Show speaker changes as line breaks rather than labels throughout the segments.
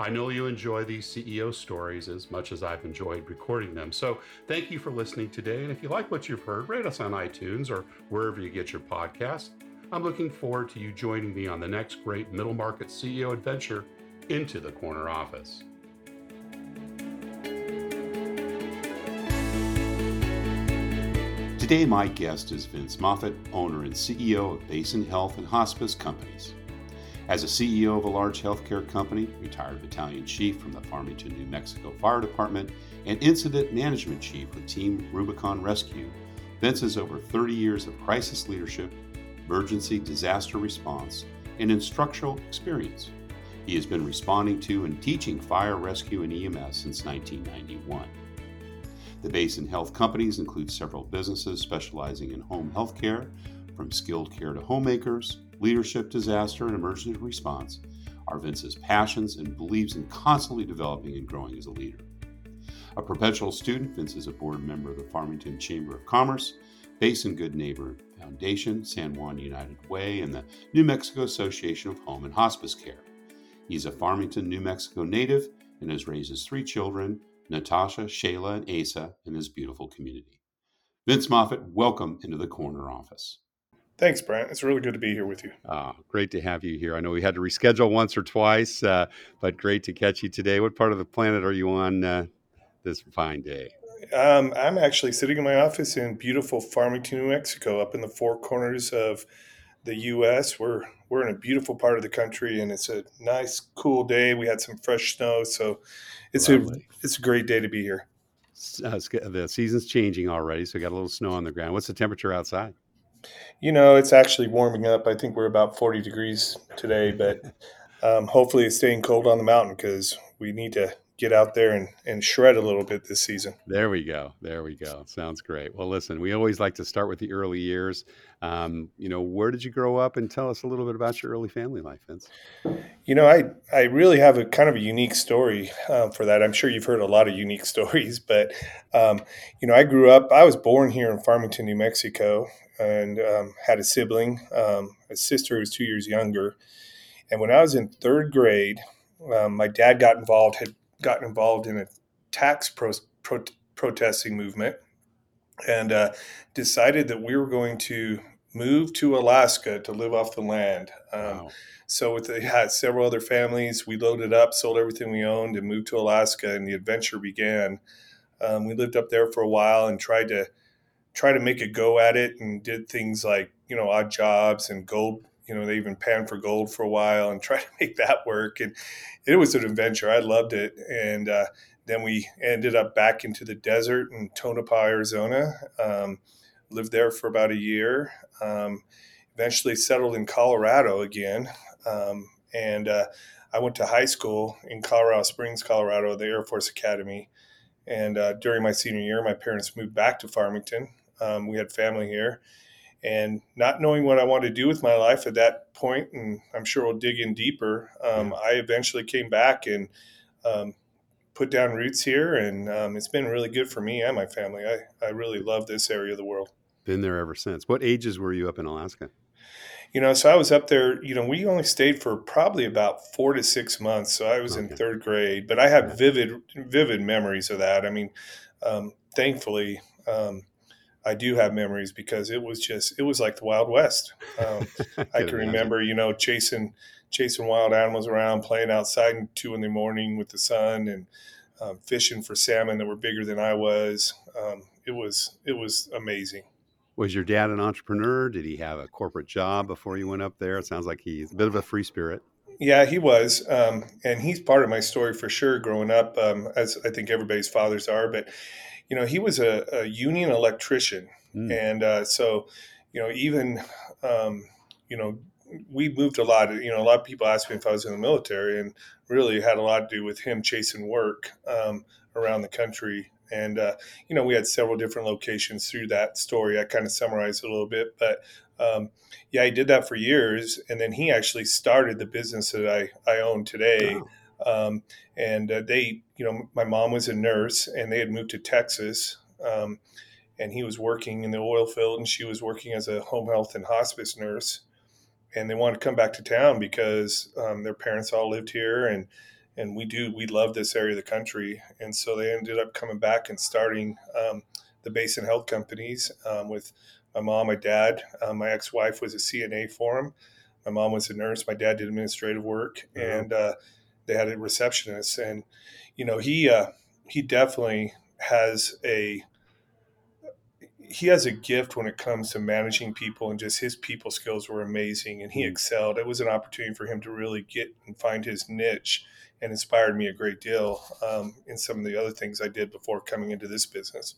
I know you enjoy these CEO stories as much as I've enjoyed recording them. So thank you for listening today. And if you like what you've heard, rate us on iTunes or wherever you get your podcasts. I'm looking forward to you joining me on the next great middle market CEO adventure into the corner office. Today, my guest is Vince Moffitt, owner and CEO of Basin Health and Hospice Companies. As a CEO of a large healthcare company, retired battalion chief from the Farmington, New Mexico Fire Department, and incident management chief with Team Rubicon Rescue, Vince has over 30 years of crisis leadership emergency disaster response, and instructional experience. He has been responding to and teaching fire rescue and EMS since 1991. The Basin Health companies include several businesses specializing in home health care, from skilled care to homemakers, leadership, disaster, and emergency response are Vince's passions and believes in constantly developing and growing as a leader. A perpetual student, Vince is a board member of the Farmington Chamber of Commerce, Basin Good Neighbor Foundation, San Juan United Way, and the New Mexico Association of Home and Hospice Care. He's a Farmington, New Mexico native and has raised his three children, Natasha, Sheala, and Asa, in his beautiful community. Vince Moffitt, welcome into the corner office.
Thanks, Brent. It's really good to be here with you.
Uh, great to have you here. I know we had to reschedule once or twice, uh, but great to catch you today. What part of the planet are you on uh, this fine day?
Um, I'm actually sitting in my office in beautiful Farmington, New Mexico, up in the four corners of the U.S. We're we're in a beautiful part of the country, and it's a nice, cool day. We had some fresh snow, so it's Lovely. a it's a great day to be here.
Uh, the season's changing already, so we got a little snow on the ground. What's the temperature outside?
You know, it's actually warming up. I think we're about 40 degrees today, but um, hopefully it's staying cold on the mountain because we need to get out there and, and shred a little bit this season.
There we go. There we go. Sounds great. Well, listen, we always like to start with the early years. Um, you know, where did you grow up and tell us a little bit about your early family life, Vince?
You know, I, I really have a kind of a unique story uh, for that. I'm sure you've heard a lot of unique stories, but, um, you know, I grew up, I was born here in Farmington, New Mexico, and um, had a sibling, um, a sister who was two years younger. And when I was in third grade, um, my dad got involved, had gotten involved in a tax pro- pro- protesting movement and uh, decided that we were going to move to Alaska to live off the land. Um, wow. So with had several other families, we loaded up, sold everything we owned, and moved to Alaska, and the adventure began. Um, we lived up there for a while and tried to try to make a go at it, and did things like you know odd jobs and gold you know, they even panned for gold for a while and tried to make that work. And it was an adventure. I loved it. And uh, then we ended up back into the desert in Tonopah, Arizona. Um, lived there for about a year. Um, eventually settled in Colorado again. Um, and uh, I went to high school in Colorado Springs, Colorado, the Air Force Academy. And uh, during my senior year, my parents moved back to Farmington. Um, we had family here and not knowing what I wanted to do with my life at that point, and I'm sure we'll dig in deeper. Um, I eventually came back and um, put down roots here, and um, it's been really good for me and my family. I, I really love this area of the world.
Been there ever since. What ages were you up in Alaska?
You know, so I was up there. You know, we only stayed for probably about four to six months. So I was okay. in third grade, but I have vivid, vivid memories of that. I mean, um, thankfully, um, I do have memories because it was just it was like the Wild West. Um, I can remember, you know, chasing chasing wild animals around, playing outside at two in the morning with the sun, and um, fishing for salmon that were bigger than I was. Um, it was it was amazing.
Was your dad an entrepreneur? Did he have a corporate job before you went up there? It sounds like he's a bit of a free spirit.
Yeah, he was, um, and he's part of my story for sure. Growing up, um, as I think everybody's fathers are, but you know, he was a, a union electrician, mm. and uh, so you know, even um, you know, we moved a lot. You know, a lot of people ask me if I was in the military, and really had a lot to do with him chasing work um, around the country. And uh, you know, we had several different locations through that story. I kind of summarized it a little bit, but um, yeah, he did that for years, and then he actually started the business that I I own today. Wow. Um, and uh, they, you know, my mom was a nurse, and they had moved to Texas. Um, and he was working in the oil field, and she was working as a home health and hospice nurse. And they wanted to come back to town because um, their parents all lived here, and and we do we love this area of the country. And so they ended up coming back and starting um, the Basin Health Companies um, with my mom, my dad. Uh, my ex wife was a CNA for him. My mom was a nurse. My dad did administrative work, mm-hmm. and uh, they had a receptionist. And you know, he uh, he definitely has a he has a gift when it comes to managing people and just his people skills were amazing and he mm-hmm. excelled it was an opportunity for him to really get and find his niche and inspired me a great deal um, in some of the other things i did before coming into this business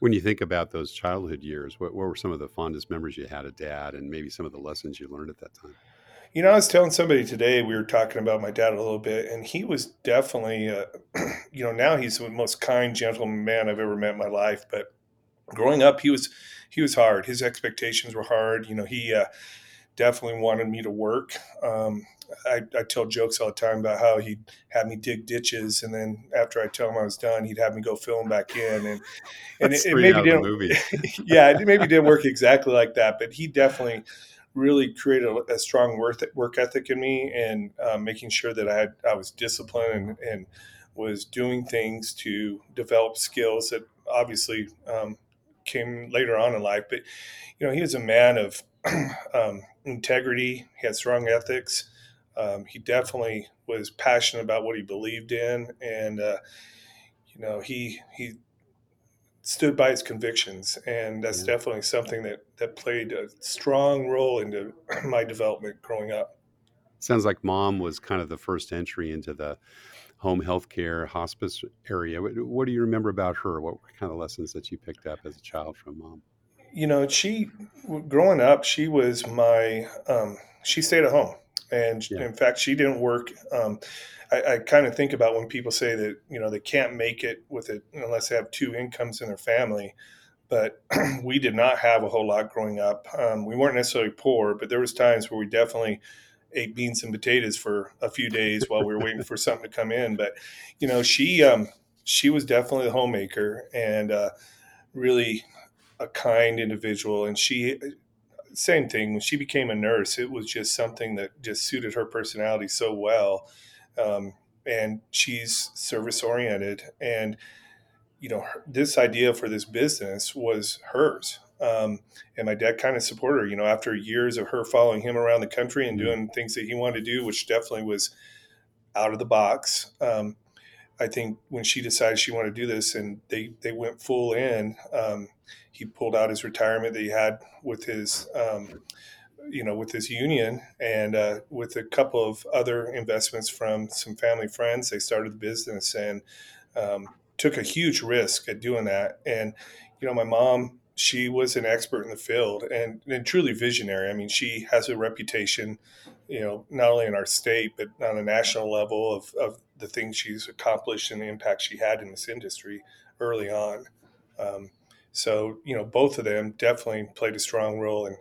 when you think about those childhood years, what, what were some of the fondest memories you had of dad and maybe some of the lessons you learned at that time?
You know, I was telling somebody today, we were talking about my dad a little bit, and he was definitely, uh, you know, now he's the most kind, gentleman man I've ever met in my life. But growing up, he was, he was hard. His expectations were hard. You know, he uh, definitely wanted me to work. Um, I, I, tell jokes all the time about how he'd have me dig ditches, and then after I tell him I was done, he'd have me go fill them back in. And and it, it, maybe didn't, yeah, it maybe didn't work exactly like that, but he definitely really created a, a strong work work ethic in me, and uh, making sure that I had I was disciplined and, and was doing things to develop skills that obviously um, came later on in life. But you know, he was a man of um, integrity. He had strong ethics. Um, he definitely was passionate about what he believed in, and uh, you know he he stood by his convictions, and that's yeah. definitely something that that played a strong role into my development growing up.
Sounds like mom was kind of the first entry into the home health care hospice area. What, what do you remember about her? What kind of lessons that you picked up as a child from mom?
You know, she growing up, she was my um, she stayed at home and yeah. in fact, she didn't work. Um, I, I kind of think about when people say that you know they can't make it with it unless they have two incomes in their family. But we did not have a whole lot growing up. Um, we weren't necessarily poor, but there was times where we definitely ate beans and potatoes for a few days while we were waiting for something to come in. But you know, she um, she was definitely the homemaker and uh, really a kind individual, and she same thing when she became a nurse it was just something that just suited her personality so well um, and she's service oriented and you know her, this idea for this business was hers um, and my dad kind of supported her you know after years of her following him around the country and mm-hmm. doing things that he wanted to do which definitely was out of the box um, I think when she decided she wanted to do this and they, they went full in, um, he pulled out his retirement that he had with his, um, you know, with his union and uh, with a couple of other investments from some family friends. They started the business and um, took a huge risk at doing that. And, you know, my mom, she was an expert in the field and, and truly visionary. I mean, she has a reputation, you know, not only in our state, but on a national level of, of the things she's accomplished and the impact she had in this industry early on. Um, so, you know, both of them definitely played a strong role in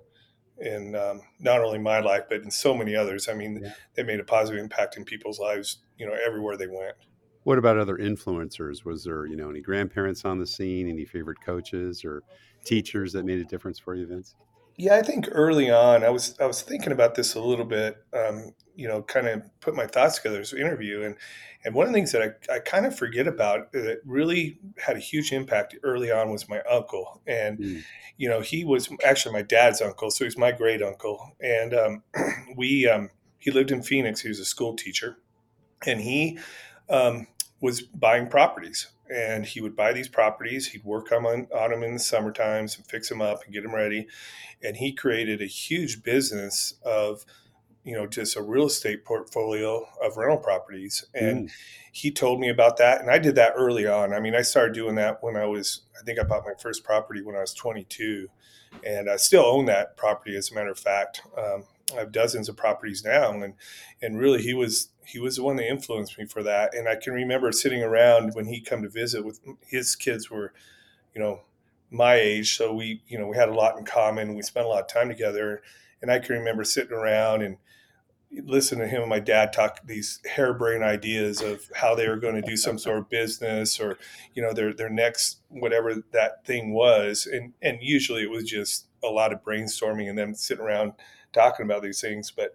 in um, not only my life but in so many others. I mean, yeah. they made a positive impact in people's lives, you know, everywhere they went.
What about other influencers? Was there, you know, any grandparents on the scene, any favorite coaches or teachers that made a difference for you, Vince?
Yeah, I think early on, I was I was thinking about this a little bit. Um, you know, kind of put my thoughts together this interview, and and one of the things that I, I kind of forget about that really had a huge impact early on was my uncle, and mm. you know, he was actually my dad's uncle, so he's my great uncle, and um, we um, he lived in Phoenix. He was a school teacher, and he um, was buying properties and he would buy these properties. He'd work on, on them in the summer times and fix them up and get them ready. And he created a huge business of, you know, just a real estate portfolio of rental properties. And mm. he told me about that. And I did that early on. I mean, I started doing that when I was, I think I bought my first property when I was 22. And I still own that property, as a matter of fact. Um, I have dozens of properties now, and and really he was he was the one that influenced me for that. And I can remember sitting around when he come to visit with his kids were, you know, my age, so we you know we had a lot in common. We spent a lot of time together, and I can remember sitting around and listening to him and my dad talk these harebrained ideas of how they were going to do some sort of business or you know their their next whatever that thing was and and usually it was just a lot of brainstorming and them sitting around talking about these things. But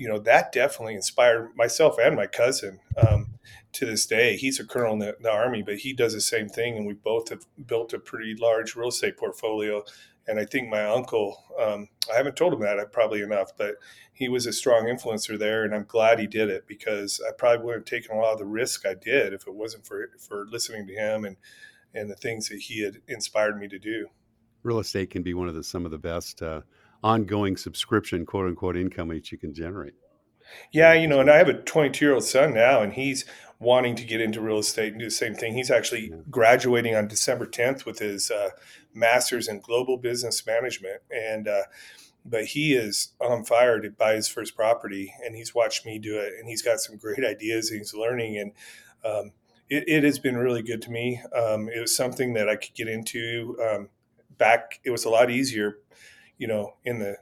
you know that definitely inspired myself and my cousin um, to this day. He's a colonel in the, the, army, but he does the same thing, and we both have built a pretty large real estate portfolio. And I think my uncle, um, I haven't told him that probably enough, but he was a strong influencer there, and I'm glad he did it because I probably wouldn't have taken a lot of the risk I did if it wasn't for for listening to him and and the things that he had inspired me to do.
Real estate can be one of the some of the best. Uh ongoing subscription, quote unquote, income that you can generate.
Yeah, you know, and I have a 22 year old son now, and he's wanting to get into real estate and do the same thing. He's actually graduating on December 10th with his uh, master's in global business management, and uh, but he is on fire to buy his first property, and he's watched me do it, and he's got some great ideas, and he's learning, and um, it, it, has been really good to me. Um, it was something that I could get into um, back. It was a lot easier you know, in the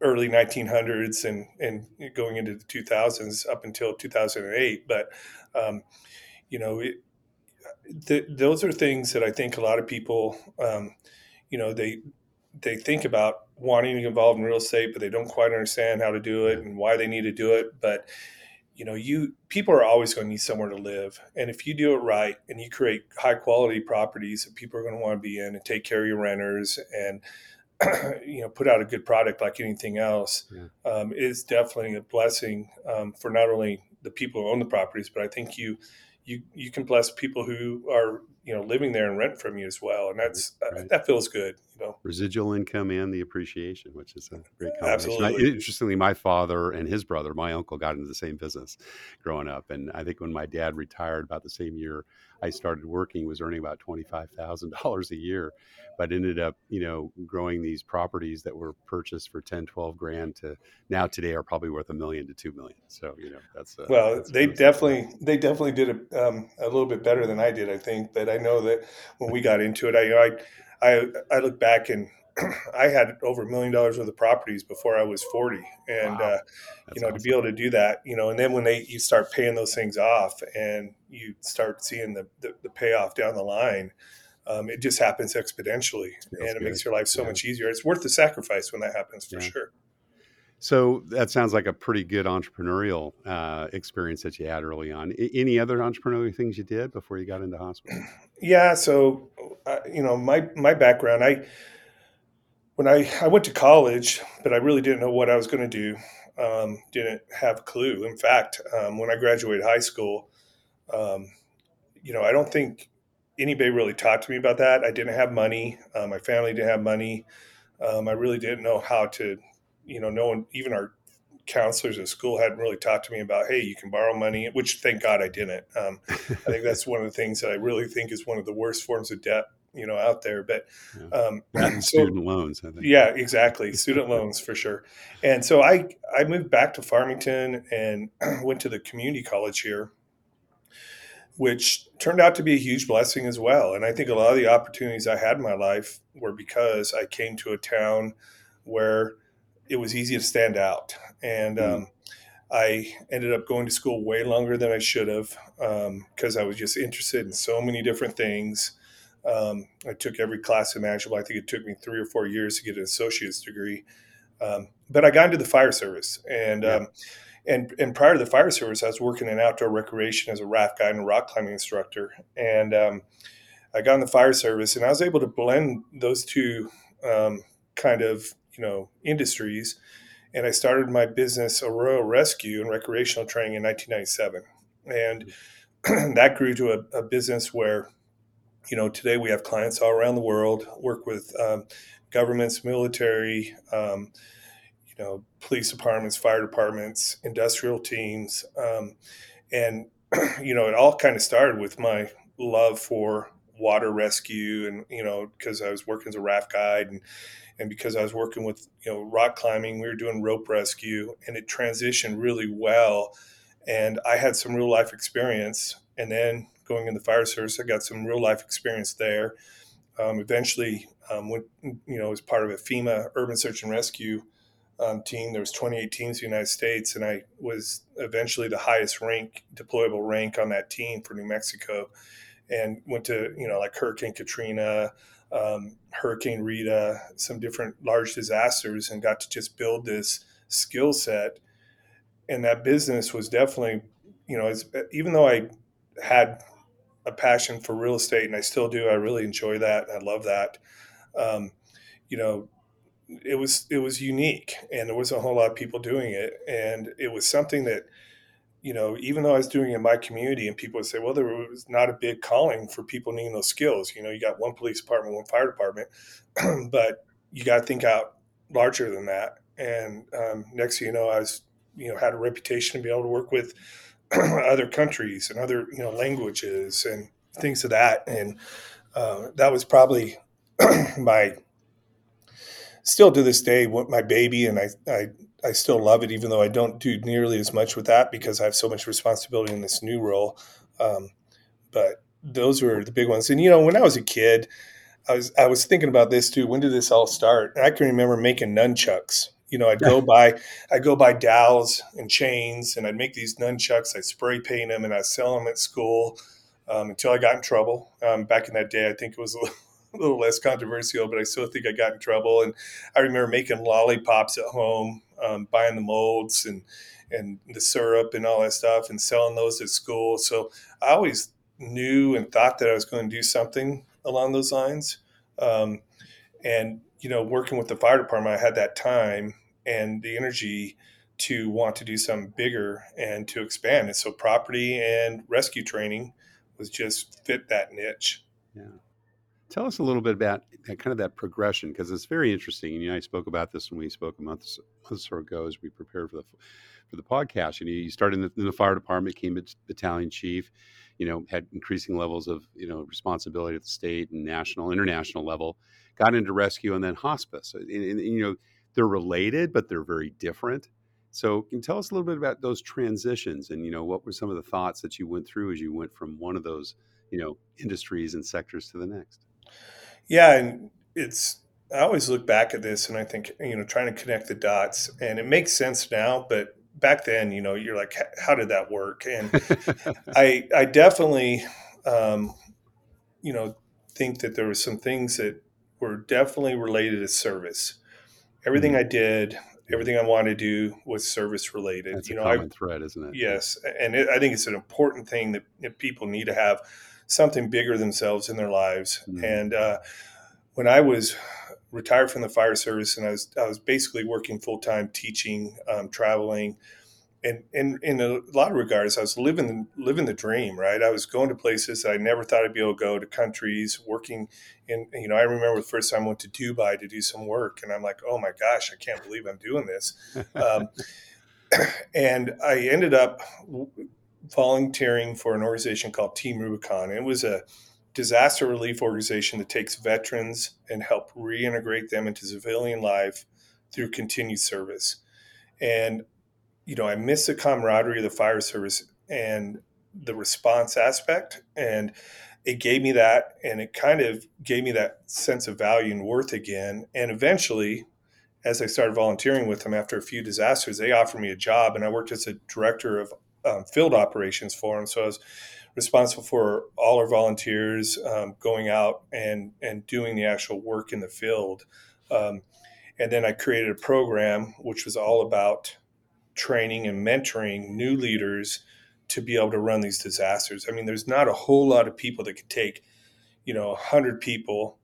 early 1900s and and going into the 2000s up until 2008. But um, you know, it, th- those are things that I think a lot of people, um, you know, they they think about wanting to get involved in real estate, but they don't quite understand how to do it and why they need to do it. But you know, you people are always going to need somewhere to live, and if you do it right and you create high quality properties that people are going to want to be in and take care of your renters and you know put out a good product like anything else yeah. um, is definitely a blessing um, for not only the people who own the properties, but I think you you you can bless people who are you know living there and rent from you as well, and that's uh, right. uh, that feels good. Know,
residual income and the appreciation, which is a great combination. I, interestingly, my father and his brother, my uncle, got into the same business growing up, and I think when my dad retired about the same year I started working, was earning about twenty five thousand dollars a year, but ended up you know growing these properties that were purchased for 10 12 grand to now today are probably worth a million to two million. So you know that's
uh, well that's they definitely they definitely did a, um, a little bit better than i did i think but i know that when we got into it i i i, I look back and I had over a million dollars worth of properties before I was 40. And, wow. uh, you know, awesome. to be able to do that, you know, and then when they, you start paying those things off and you start seeing the, the, the payoff down the line, um, it just happens exponentially and it good. makes your life so yeah. much easier. It's worth the sacrifice when that happens for yeah. sure.
So that sounds like a pretty good entrepreneurial uh, experience that you had early on. I, any other entrepreneurial things you did before you got into hospital?
Yeah, so uh, you know my my background. I when I I went to college, but I really didn't know what I was going to do. Um, didn't have a clue. In fact, um, when I graduated high school, um, you know, I don't think anybody really talked to me about that. I didn't have money. Uh, my family didn't have money. Um, I really didn't know how to, you know, no one, even our counselors at school hadn't really talked to me about, hey, you can borrow money, which thank God I didn't. Um, I think that's one of the things that I really think is one of the worst forms of debt, you know, out there. But
um, so, student loans, I think.
Yeah, exactly, student loans for sure. And so I I moved back to Farmington and went to the community college here which turned out to be a huge blessing as well. And I think a lot of the opportunities I had in my life were because I came to a town where it was easy to stand out. And mm. um, I ended up going to school way longer than I should have because um, I was just interested in so many different things. Um, I took every class imaginable. I think it took me three or four years to get an associate's degree. Um, but I got into the fire service and yeah. Um, and and prior to the fire service, I was working in outdoor recreation as a raft guide and a rock climbing instructor. And um, I got in the fire service, and I was able to blend those two um, kind of you know industries. And I started my business, Arroyo Rescue and Recreational Training, in 1997. And that grew to a, a, business where, you know, today we have clients all around the world, work with um, governments, military, um, you know, police departments, fire departments, industrial teams. Um, and, you know, it all kind of started with my love for water rescue and, you know, because I was working as a raft guide and, and because I was working with, you know, rock climbing, we were doing rope rescue and it transitioned really well. And I had some real life experience. And then going in the fire service, I got some real life experience there. Um, eventually, um, went, you know, as part of a FEMA urban search and rescue um, team. There was 28 teams in the United States, and I was eventually the highest rank deployable rank on that team for New Mexico, and went to you know like Hurricane Katrina, um, Hurricane Rita, some different large disasters, and got to just build this skill set. And that business was definitely, you know, even though I had a passion for real estate, and I still do, I really enjoy that. I love that. Um, you know, it was it was unique, and there wasn't a whole lot of people doing it, and it was something that you know, even though I was doing it in my community, and people would say, well, there was not a big calling for people needing those skills. You know, you got one police department, one fire department, but you got to think out larger than that. And um, next thing you know, I was, you know, had a reputation to be able to work with other countries and other, you know, languages and things of that. And uh, that was probably my still to this day what my baby and I, I I still love it even though I don't do nearly as much with that because I have so much responsibility in this new role. Um, but those were the big ones. And you know when I was a kid I was I was thinking about this too when did this all start? And I can remember making nunchucks. You know I'd go buy I'd go buy dowels and chains and I'd make these nunchucks. I'd spray paint them and I'd sell them at school um, until I got in trouble. Um, back in that day I think it was a little a little less controversial, but I still think I got in trouble. And I remember making lollipops at home, um, buying the molds and and the syrup and all that stuff, and selling those at school. So I always knew and thought that I was going to do something along those lines. Um, and you know, working with the fire department, I had that time and the energy to want to do something bigger and to expand. And so, property and rescue training was just fit that niche.
Yeah. Tell us a little bit about that, kind of that progression because it's very interesting. And you know, I spoke about this when we spoke a month, month or so ago as we prepared for the for the podcast. You know, you started in the, in the fire department, came battalion chief. You know, had increasing levels of you know responsibility at the state and national, international level. Got into rescue and then hospice. And, and, and you know, they're related, but they're very different. So, can you tell us a little bit about those transitions and you know what were some of the thoughts that you went through as you went from one of those you know industries and sectors to the next?
Yeah, and it's I always look back at this and I think you know trying to connect the dots, and it makes sense now, but back then, you know, you're like, how did that work? And I I definitely, um, you know, think that there were some things that were definitely related to service. Everything mm-hmm. I did, everything I wanted to do was service related.
That's
you
know, common I, thread, isn't it?
Yes, and it, I think it's an important thing that, that people need to have something bigger themselves in their lives. Mm-hmm. And uh, when I was retired from the fire service, and I was I was basically working full time, teaching, um, traveling, and, and in a lot of regards, I was living living the dream. Right, I was going to places I never thought I'd be able to go to countries, working in. You know, I remember the first time I went to Dubai to do some work, and I'm like, oh my gosh, I can't believe I'm doing this. Um, and I ended up volunteering for an organization called Team Rubicon. It was a disaster relief organization that takes veterans and help reintegrate them into civilian life through continued service. And you know, I miss the camaraderie of the fire service and the response aspect and it gave me that and it kind of gave me that sense of value and worth again and eventually as I started volunteering with them after a few disasters, they offered me a job, and I worked as a director of um, field operations for them. So I was responsible for all our volunteers um, going out and and doing the actual work in the field. Um, and then I created a program which was all about training and mentoring new leaders to be able to run these disasters. I mean, there's not a whole lot of people that could take, you know, 100 people,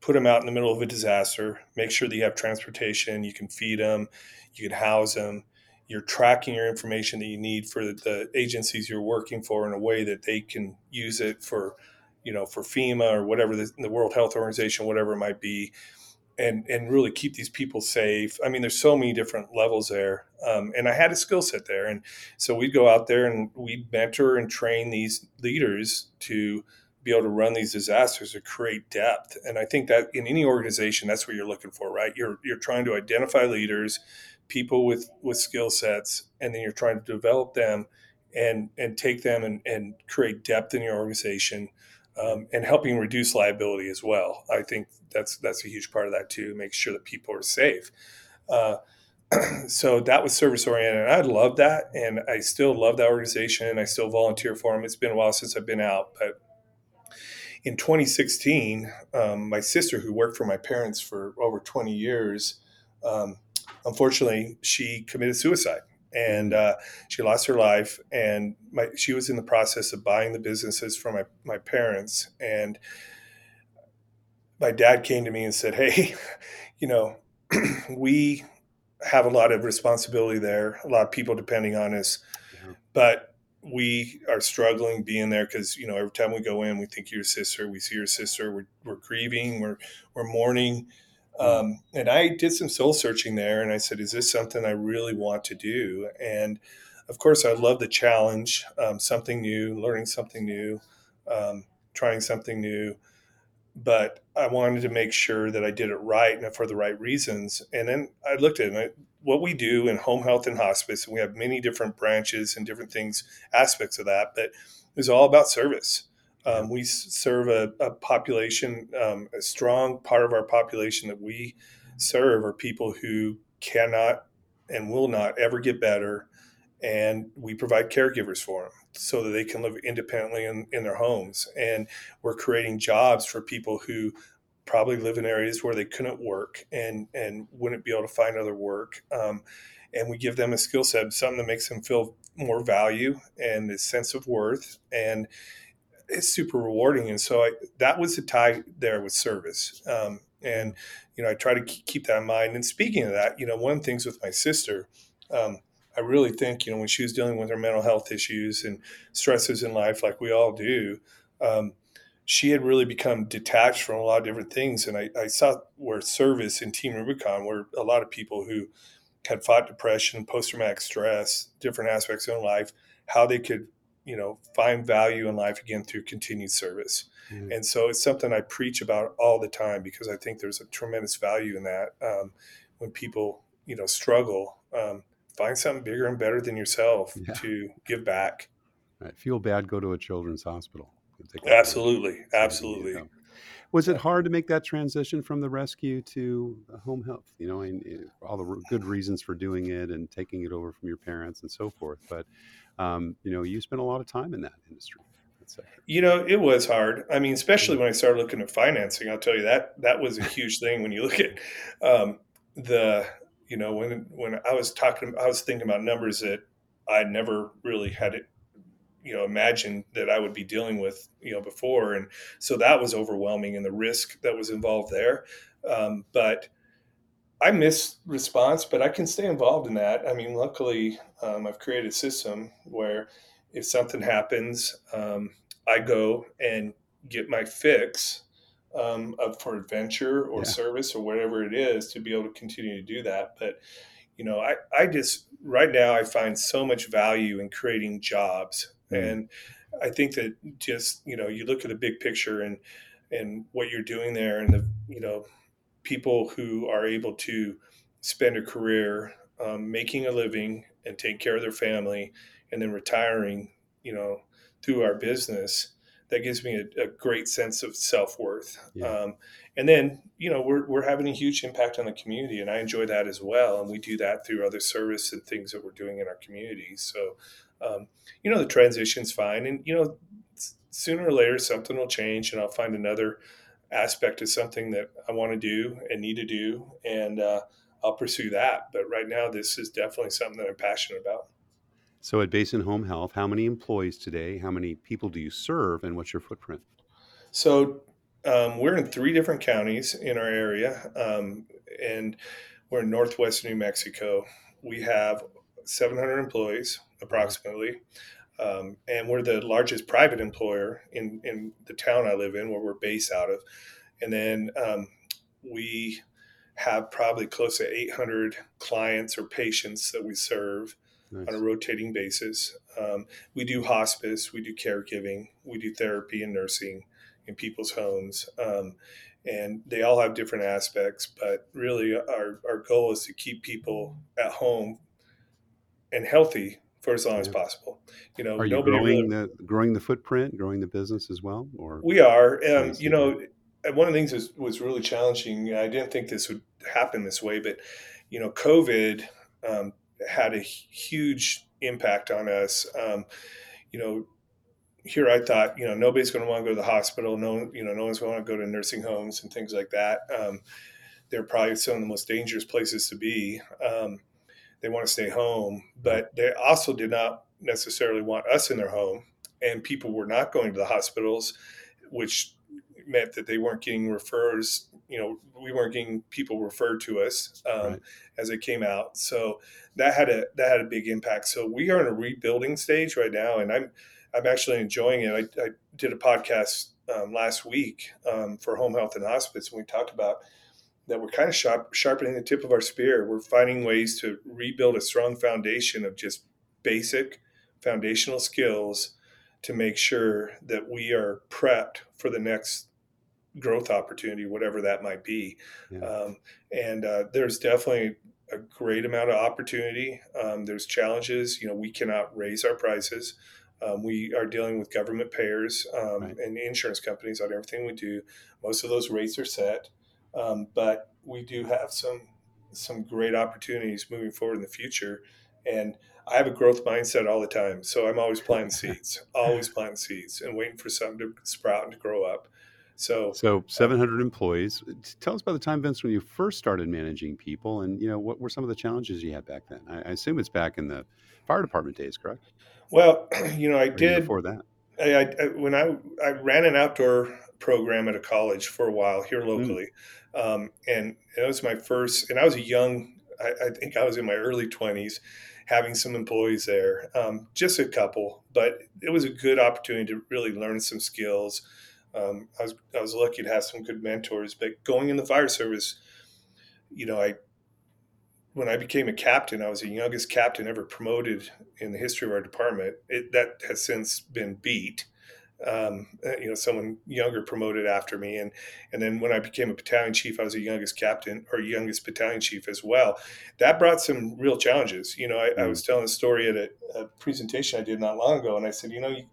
put them out in the middle of a disaster, make sure that you have transportation, you can feed them, you can house them, you're tracking your information that you need for the agencies you're working for in a way that they can use it for, you know, for FEMA or whatever the, the World Health Organization, whatever it might be, and and really keep these people safe. I mean, there's so many different levels there, um, and I had a skill set there, and so we'd go out there and we'd mentor and train these leaders to be able to run these disasters to create depth. And I think that in any organization, that's what you're looking for, right? You're you're trying to identify leaders, people with with skill sets, and then you're trying to develop them and and take them and, and create depth in your organization. Um, and helping reduce liability as well. I think that's that's a huge part of that too. Make sure that people are safe. Uh, so that was service oriented. I love that, and I still love that organization. I still volunteer for them. It's been a while since I've been out, but in 2016, um, my sister, who worked for my parents for over 20 years, um, unfortunately, she committed suicide and uh, she lost her life. And my, she was in the process of buying the businesses from my, my parents. And my dad came to me and said, Hey, you know, we have a lot of responsibility there, a lot of people depending on us. But we are struggling being there because you know every time we go in we think your sister we see your sister we're, we're grieving we're we're mourning. Um, and i did some soul searching there and i said is this something i really want to do? And of course i love the challenge um, something new learning something new um, trying something new. But i wanted to make sure that i did it right and for the right reasons. And then i looked at it what we do in home health and hospice, and we have many different branches and different things, aspects of that, but it's all about service. Um, we serve a, a population, um, a strong part of our population that we serve are people who cannot and will not ever get better. And we provide caregivers for them so that they can live independently in, in their homes. And we're creating jobs for people who probably live in areas where they couldn't work and and wouldn't be able to find other work. Um, and we give them a skill set, something that makes them feel more value and a sense of worth, and it's super rewarding. And so I, that was the tie there with service. Um, and you know, I try to keep that in mind. And speaking of that, you know, one of the things with my sister. Um, I really think, you know, when she was dealing with her mental health issues and stresses in life, like we all do, um, she had really become detached from a lot of different things. And I, I saw where service in Team Rubicon, where a lot of people who had fought depression, post traumatic stress, different aspects of life, how they could, you know, find value in life again through continued service. Mm-hmm. And so it's something I preach about all the time because I think there's a tremendous value in that. Um, when people, you know, struggle, um, find something bigger and better than yourself yeah. to give back.
Right. Feel bad, go to a children's hospital.
Absolutely, absolutely.
Was it hard to make that transition from the rescue to home health? You know, and, uh, all the good reasons for doing it and taking it over from your parents and so forth. But um, you know, you spent a lot of time in that industry.
You know, it was hard. I mean, especially when I started looking at financing. I'll tell you that that was a huge thing when you look at um, the. You know, when when I was talking, I was thinking about numbers that I never really had it you know imagined that I would be dealing with you know before, and so that was overwhelming and the risk that was involved there. Um, but I miss response, but I can stay involved in that. I mean, luckily, um, I've created a system where if something happens, um, I go and get my fix um, of, for adventure or yeah. service or whatever it is to be able to continue to do that. But you know, I, I just right now I find so much value in creating jobs Mm-hmm. And I think that just, you know, you look at the big picture and, and what you're doing there and the, you know, people who are able to spend a career um, making a living and take care of their family and then retiring, you know, through our business, that gives me a, a great sense of self worth. Yeah. Um, and then, you know, we're, we're having a huge impact on the community, and I enjoy that as well. And we do that through other service and things that we're doing in our community. So um, you know, the transition's fine. And, you know, sooner or later, something will change and I'll find another aspect of something that I want to do and need to do. And uh, I'll pursue that. But right now, this is definitely something that I'm passionate about.
So at Basin Home Health, how many employees today? How many people do you serve and what's your footprint?
So um, we're in three different counties in our area, um, and we're in northwest New Mexico. We have 700 employees approximately. Um, and we're the largest private employer in, in the town I live in, where we're based out of. And then um, we have probably close to 800 clients or patients that we serve nice. on a rotating basis. Um, we do hospice, we do caregiving, we do therapy and nursing in people's homes. Um, and they all have different aspects, but really our, our goal is to keep people at home and healthy for as long yeah. as possible.
You know, are you growing really, the growing the footprint, growing the business as well? Or
we are. Um, you know, one of the things was was really challenging. I didn't think this would happen this way, but you know, COVID um, had a huge impact on us. Um, you know, here I thought, you know, nobody's going to want to go to the hospital. No, you know, no one's going to go to nursing homes and things like that. Um, they're probably some of the most dangerous places to be. Um, they want to stay home, but they also did not necessarily want us in their home. And people were not going to the hospitals, which meant that they weren't getting refers. You know, we weren't getting people referred to us um, right. as they came out. So that had a that had a big impact. So we are in a rebuilding stage right now, and I'm I'm actually enjoying it. I, I did a podcast um, last week um, for home health and hospice, and we talked about that we're kind of sharp, sharpening the tip of our spear. We're finding ways to rebuild a strong foundation of just basic foundational skills to make sure that we are prepped for the next growth opportunity, whatever that might be. Yeah. Um, and uh, there's definitely a great amount of opportunity. Um, there's challenges. You know, we cannot raise our prices. Um, we are dealing with government payers um, right. and insurance companies on everything we do. Most of those rates are set, um, but we do have some some great opportunities moving forward in the future. And I have a growth mindset all the time, so I'm always planting seeds, always planting seeds, and waiting for something to sprout and to grow up. So,
so 700 employees. Tell us about the time, Vince, when you first started managing people, and you know what were some of the challenges you had back then. I, I assume it's back in the fire department days, correct?
Well, you know, I or did
before that.
I, I, when I I ran an outdoor program at a college for a while here mm. locally, mm. Um, and it was my first. And I was a young. I, I think I was in my early 20s, having some employees there, um, just a couple, but it was a good opportunity to really learn some skills um, I was I was lucky to have some good mentors. But going in the fire service, you know, I when I became a captain, I was the youngest captain ever promoted in the history of our department. It, that has since been beat. Um, uh, you know, someone younger promoted after me, and and then when I became a battalion chief, I was the youngest captain or youngest battalion chief as well. That brought some real challenges. You know, I, I mm. was telling a story at a, a, presentation I did not long ago, and I said, you know, you,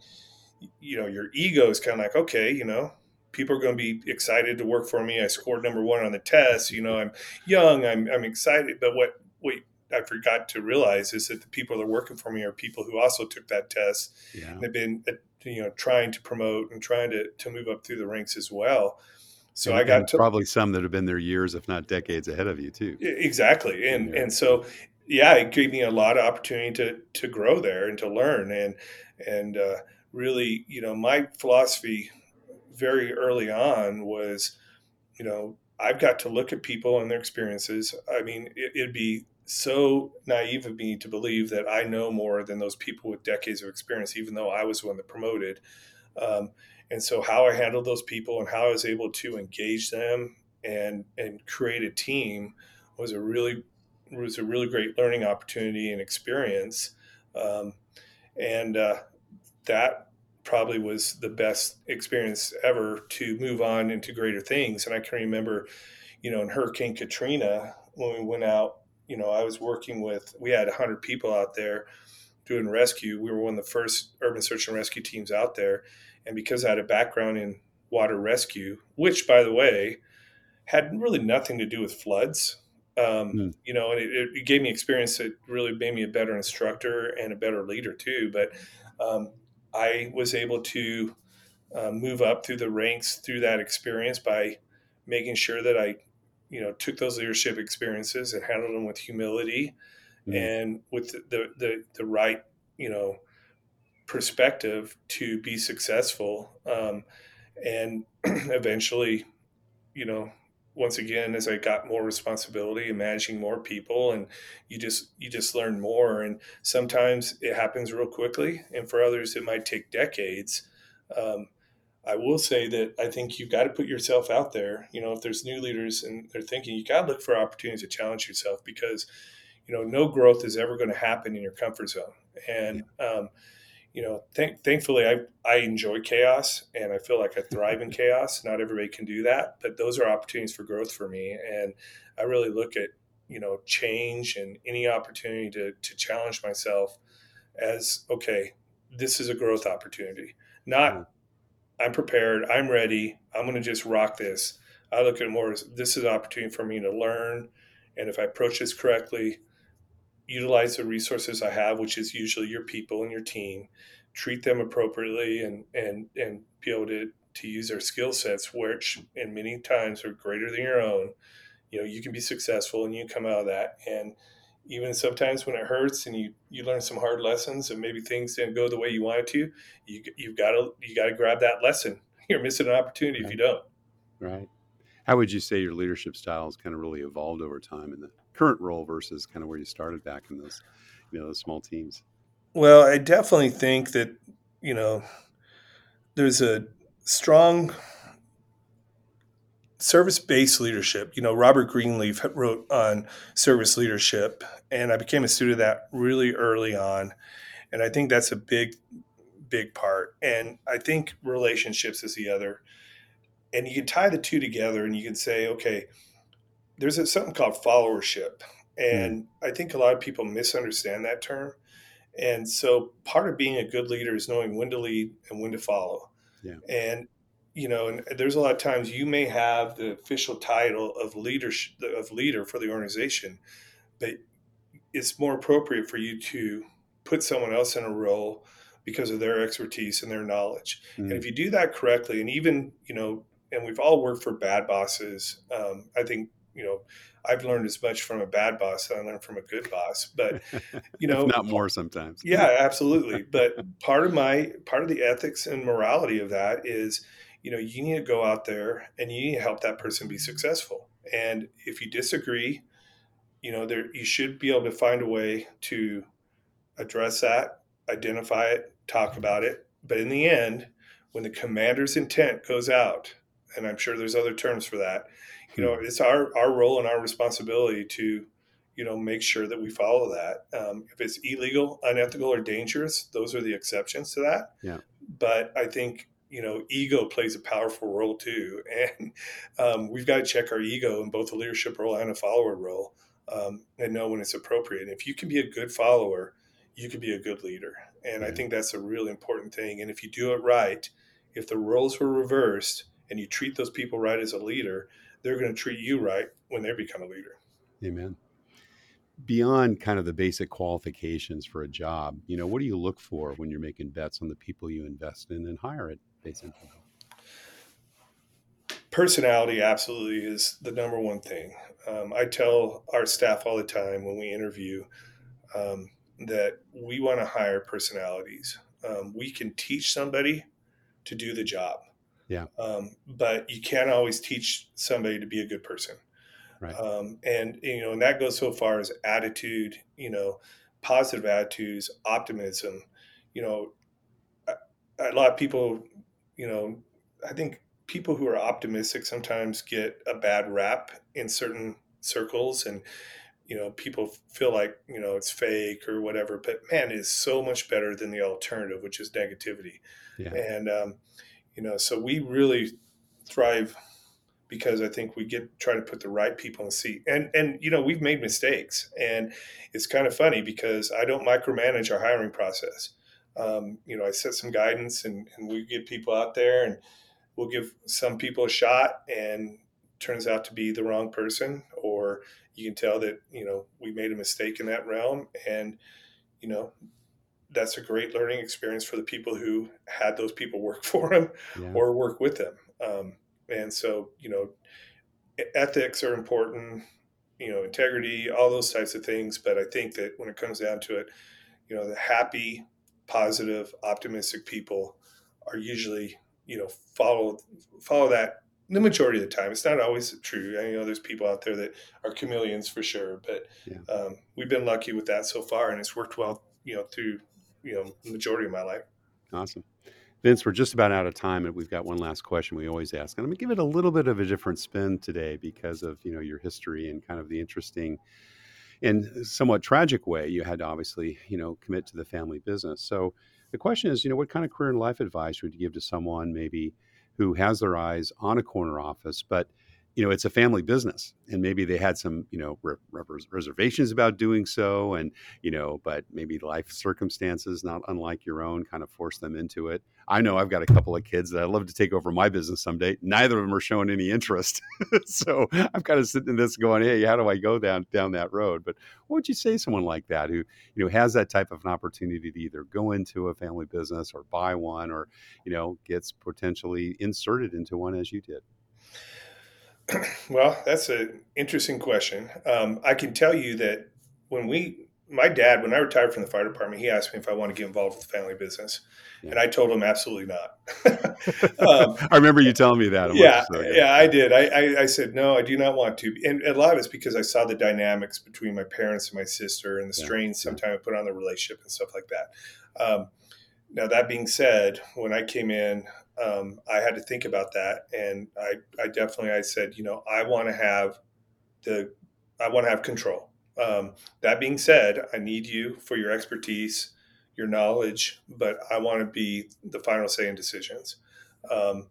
you know, your ego is kind of like, okay, you know, people are going to be excited to work for me. I scored number one on the test. You know, I'm young. I'm, I'm excited. But what, what I forgot to realize is that the people that are working for me are people who also took that test yeah. and have been, you know, trying to promote and trying to, to move up through the ranks as well. So
and,
I got
to, probably some that have been there years, if not decades ahead of you too.
Exactly. And, yeah. and so, yeah, it gave me a lot of opportunity to, to grow there and to learn. And, and, uh, really, you know, my philosophy very early on was, you know, I've got to look at people and their experiences. I mean, it, it'd be so naive of me to believe that I know more than those people with decades of experience, even though I was the one that promoted. Um, and so, how I handled those people and how I was able to engage them and and create a team was a really was a really great learning opportunity and experience. Um, and uh, that probably was the best experience ever to move on into greater things. And I can remember, you know, in Hurricane Katrina, when we went out, you know, I was working with, we had 100 people out there doing rescue. We were one of the first urban search and rescue teams out there. And because I had a background in water rescue, which, by the way, had really nothing to do with floods. Um, mm. You know, and it, it, gave me experience that really made me a better instructor and a better leader too. But um, I was able to uh, move up through the ranks through that experience by making sure that I, you know, took those leadership experiences and handled them with humility mm-hmm. and with the, the, the, the, right, you know, perspective to be successful. Um, and eventually, you know, once again as I got more responsibility and managing more people and you just you just learn more and sometimes it happens real quickly and for others it might take decades. Um, I will say that I think you've got to put yourself out there. You know, if there's new leaders and they're thinking, you got to look for opportunities to challenge yourself because, you know, no growth is ever going to happen in your comfort zone. And, um, you know, th- thankfully, I, I enjoy chaos and I feel like I thrive in chaos. Not everybody can do that, but those are opportunities for growth for me. And I really look at, you know, change and any opportunity to, to challenge myself as, okay, this is a growth opportunity, not I'm prepared. I'm ready. I'm going to just rock this. I look at it more as this is an opportunity for me to learn. And if I approach this correctly, utilize the resources I have, which is usually your people and your team, treat them appropriately and, and, and be able to, to use their skill sets, which in many times are greater than your own. You know, you can be successful and you come out of that. And even sometimes when it hurts and you you learn some hard lessons and maybe things didn't go the way you wanted to you you've got to you got to grab that lesson. You're missing an opportunity right. if you don't.
Right. How would you say your leadership style has kind of really evolved over time in the current role versus kind of where you started back in those you know those small teams?
Well i definitely think that you know there's a strong service based leadership. You know, Robert Greenleaf wrote on service leadership, and I became a student of that really early on. And I think that's a big, big part. And I think relationships is the other. And you can tie the two together and you can say, okay, there's a, something called followership. And mm. I think a lot of people misunderstand that term. And so part of being a good leader is knowing when to lead and when to follow. Yeah. And you know, and there's a lot of times you may have the official title of leadership of leader for the organization, but it's more appropriate for you to put someone else in a role because of their expertise and their knowledge. Mm. And if you do that correctly, and even you know, and we've all worked for bad bosses. Um, I think you know, I've learned as much from a bad boss as I learned from a good boss. But you know,
not more sometimes.
Yeah, absolutely. But part of my part of the ethics and morality of that is you know, you need to go out there and you need to help that person be successful. And if you disagree, you know, there you should be able to find a way to address that, identify it, talk about it. But in the end, when the commander's intent goes out, and I'm sure there's other terms for that, you know, hmm. it's our our role and our responsibility to, you know, make sure that we follow that. Um, if it's illegal, unethical, or dangerous, those are the exceptions to that.
Yeah.
But I think you know, ego plays a powerful role too, and um, we've got to check our ego in both a leadership role and a follower role, um, and know when it's appropriate. And if you can be a good follower, you can be a good leader, and I think that's a really important thing. And if you do it right, if the roles were reversed and you treat those people right as a leader, they're going to treat you right when they become a leader.
Amen beyond kind of the basic qualifications for a job, you know, what do you look for when you're making bets on the people you invest in and hire at
Personality absolutely is the number one thing. Um, I tell our staff all the time when we interview um, that we want to hire personalities. Um, we can teach somebody to do the job.
Yeah.
Um, but you can't always teach somebody to be a good person.
Right.
Um, and you know, and that goes so far as attitude. You know, positive attitudes, optimism. You know, a, a lot of people. You know, I think people who are optimistic sometimes get a bad rap in certain circles, and you know, people feel like you know it's fake or whatever. But man, it is so much better than the alternative, which is negativity.
Yeah.
And um, you know, so we really thrive because I think we get try to put the right people in the seat. And and you know we've made mistakes, and it's kind of funny because I don't micromanage our hiring process. Um, you know, I set some guidance, and, and we get people out there, and we'll give some people a shot, and turns out to be the wrong person, or you can tell that you know we made a mistake in that realm, and you know that's a great learning experience for the people who had those people work for them yeah. or work with them. Um, and so, you know, ethics are important, you know, integrity, all those types of things. But I think that when it comes down to it, you know, the happy, positive, optimistic people are usually, you know, follow follow that the majority of the time. It's not always true. I know there's people out there that are chameleons for sure, but yeah. um, we've been lucky with that so far, and it's worked well. You know, through you know the majority of my life.
Awesome. Vince, we're just about out of time, and we've got one last question we always ask. And I'm going to give it a little bit of a different spin today because of you know your history and kind of the interesting and somewhat tragic way you had to obviously you know commit to the family business. So the question is, you know, what kind of career and life advice would you give to someone maybe who has their eyes on a corner office, but you know it's a family business and maybe they had some you know re- reservations about doing so and you know but maybe life circumstances not unlike your own kind of force them into it. I know i've got a couple of kids that i'd love to take over my business someday. Neither of them are showing any interest. So i'm kind of sitting in this going hey how do i go down down that road? But what would you say to someone like that who you know has that type of an opportunity to either go into a family business or buy one or you know gets potentially inserted into one as you did
well, that's an interesting question. Um, I can tell you that when we, my dad, when I retired from the fire department, he asked me if I want to get involved with the family business, yeah. and I told him absolutely not.
um, I remember you telling me that.
Yeah, yeah, I did. I, I, I, said no, I do not want to, and a lot of it's because I saw the dynamics between my parents and my sister, and the strains yeah. sometimes I put on the relationship and stuff like that. Um, now that being said, when I came in, um, I had to think about that, and I, I definitely I said, you know, I want to have the, I want to have control. Um, that being said, I need you for your expertise, your knowledge, but I want to be the final say in decisions. Um,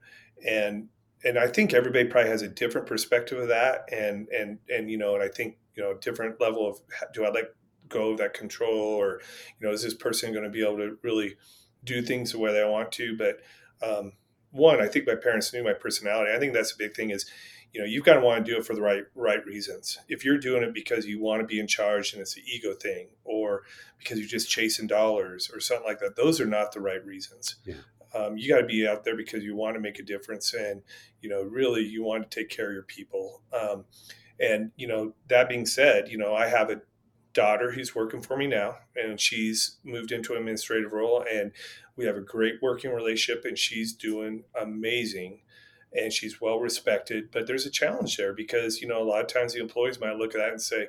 and and I think everybody probably has a different perspective of that, and and and you know, and I think you know, different level of do I let go of that control, or you know, is this person going to be able to really do things the way they want to? But um, one, I think my parents knew my personality. I think that's a big thing is, you know, you've got to want to do it for the right right reasons. If you're doing it because you want to be in charge and it's an ego thing, or because you're just chasing dollars or something like that, those are not the right reasons. Yeah. Um, you got to be out there because you want to make a difference, and you know, really, you want to take care of your people. Um, and you know, that being said, you know, I have a daughter who's working for me now, and she's moved into an administrative role, and we have a great working relationship, and she's doing amazing, and she's well respected. But there's a challenge there because you know a lot of times the employees might look at that and say,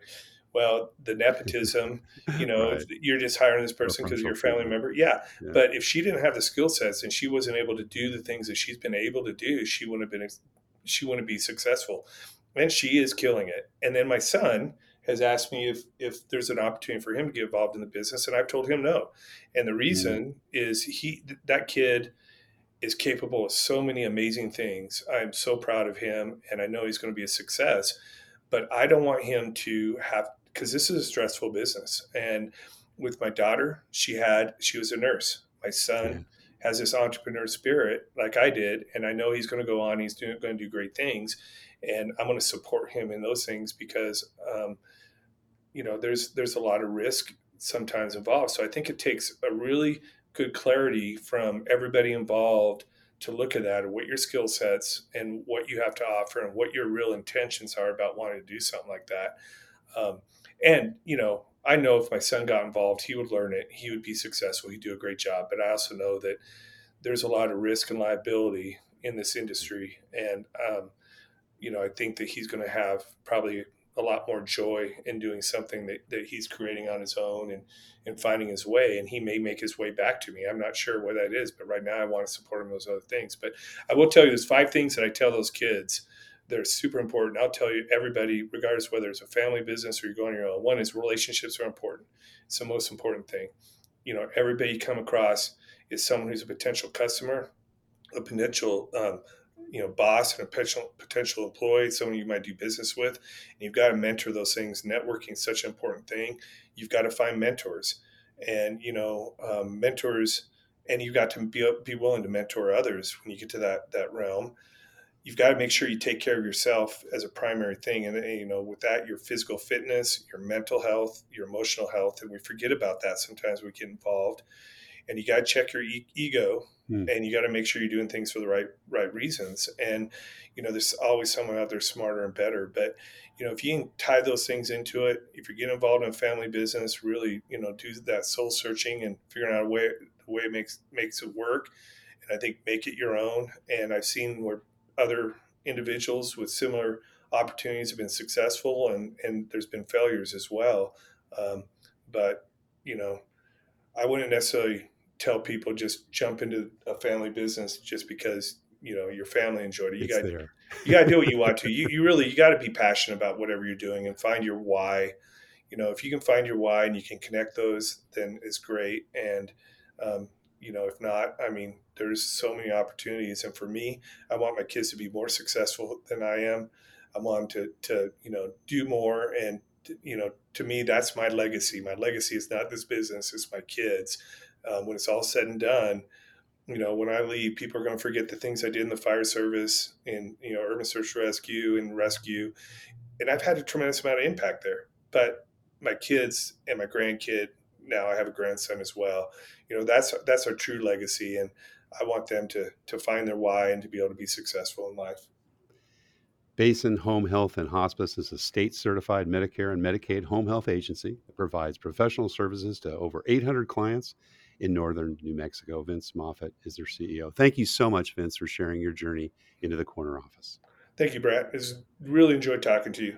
"Well, the nepotism, you know, right. you're just hiring this person because you're a family member." Yeah. yeah, but if she didn't have the skill sets and she wasn't able to do the things that she's been able to do, she wouldn't have been she wouldn't be successful. And she is killing it. And then my son has asked me if if there's an opportunity for him to get involved in the business, and I've told him no. And the mm-hmm. reason mm-hmm. is he that kid is capable of so many amazing things. I'm so proud of him, and I know he's going to be a success. But I don't want him to have because this is a stressful business. And with my daughter, she had she was a nurse. My son. Has this entrepreneur spirit like I did, and I know he's going to go on. He's doing, going to do great things, and I'm going to support him in those things because um, you know there's there's a lot of risk sometimes involved. So i think it takes a really good clarity from everybody involved to look at that and what your skill sets and what you have to offer and what your real intentions are about wanting to do something like that. Um, and you know i know if my son got involved he would learn it. He would be successful. He'd do a great job. But i also know that there's a lot of risk and liability in this industry. And um, you know i think that he's going to have probably a lot more joy in doing something that, that he's creating on his own and, and finding his way. And he may make his way back to me. I'm not sure what that is, but right now I want to support him those other things. But I will tell you there's five things that I tell those kids that are super important. I'll tell you everybody, regardless whether it's a family business or you're going your own. One is relationships are important. It's the most important thing. You know, everybody you come across is someone who's a potential customer, a potential um, you know boss and a potential potential employee, someone you might do business with, and you've got to mentor those things. Networking is such an important thing. You've got to find mentors, and you know um, mentors, and you've got to be be willing to mentor others when you get to that that realm. You've got to make sure you take care of yourself as a primary thing, and you know with that your physical fitness, your mental health, your emotional health, and we forget about that sometimes. We get involved, and you got to check your e- ego mm. and you got to make sure you're doing things for the right right reasons and you know there's always someone out there smarter and better but you know if you can tie those things into it if you're getting involved in a family business really you know do that soul searching and figuring out a way the way it makes makes it work and i think make it your own and i've seen where other individuals with similar opportunities have been successful, and and there's been failures as well. Um, but you know, I wouldn't necessarily tell people just jump into a family business just because you know your family enjoyed it. You got you got to do what you want to. You you really you got to be passionate about whatever you're doing and find your why. You know, if you can find your why and you can connect those, then it's great. And um, you know, if not, I mean, there's so many opportunities. And for me, I want my kids to be more successful than I am. I want them to to you know do more and you know to me that's my legacy. My legacy is not this business; it's my kids. Um, when it's all said and done, you know, when I leave, people are going to forget the things I did in the fire service and, you know, urban search rescue and rescue. And I've had a tremendous amount of impact there. But my kids and my grandkid, now I have a grandson as well. You know, that's that's our true legacy. And I want them to to find their why and to be able to be successful in life.
Basin Home Health and Hospice is a state certified Medicare and Medicaid home health agency that provides professional services to over 800 clients in northern New Mexico. Vince Moffitt is their CEO. Thank you so much, Vince, for sharing your journey into the corner office.
Thank you, Brad. It's really enjoyed talking to you.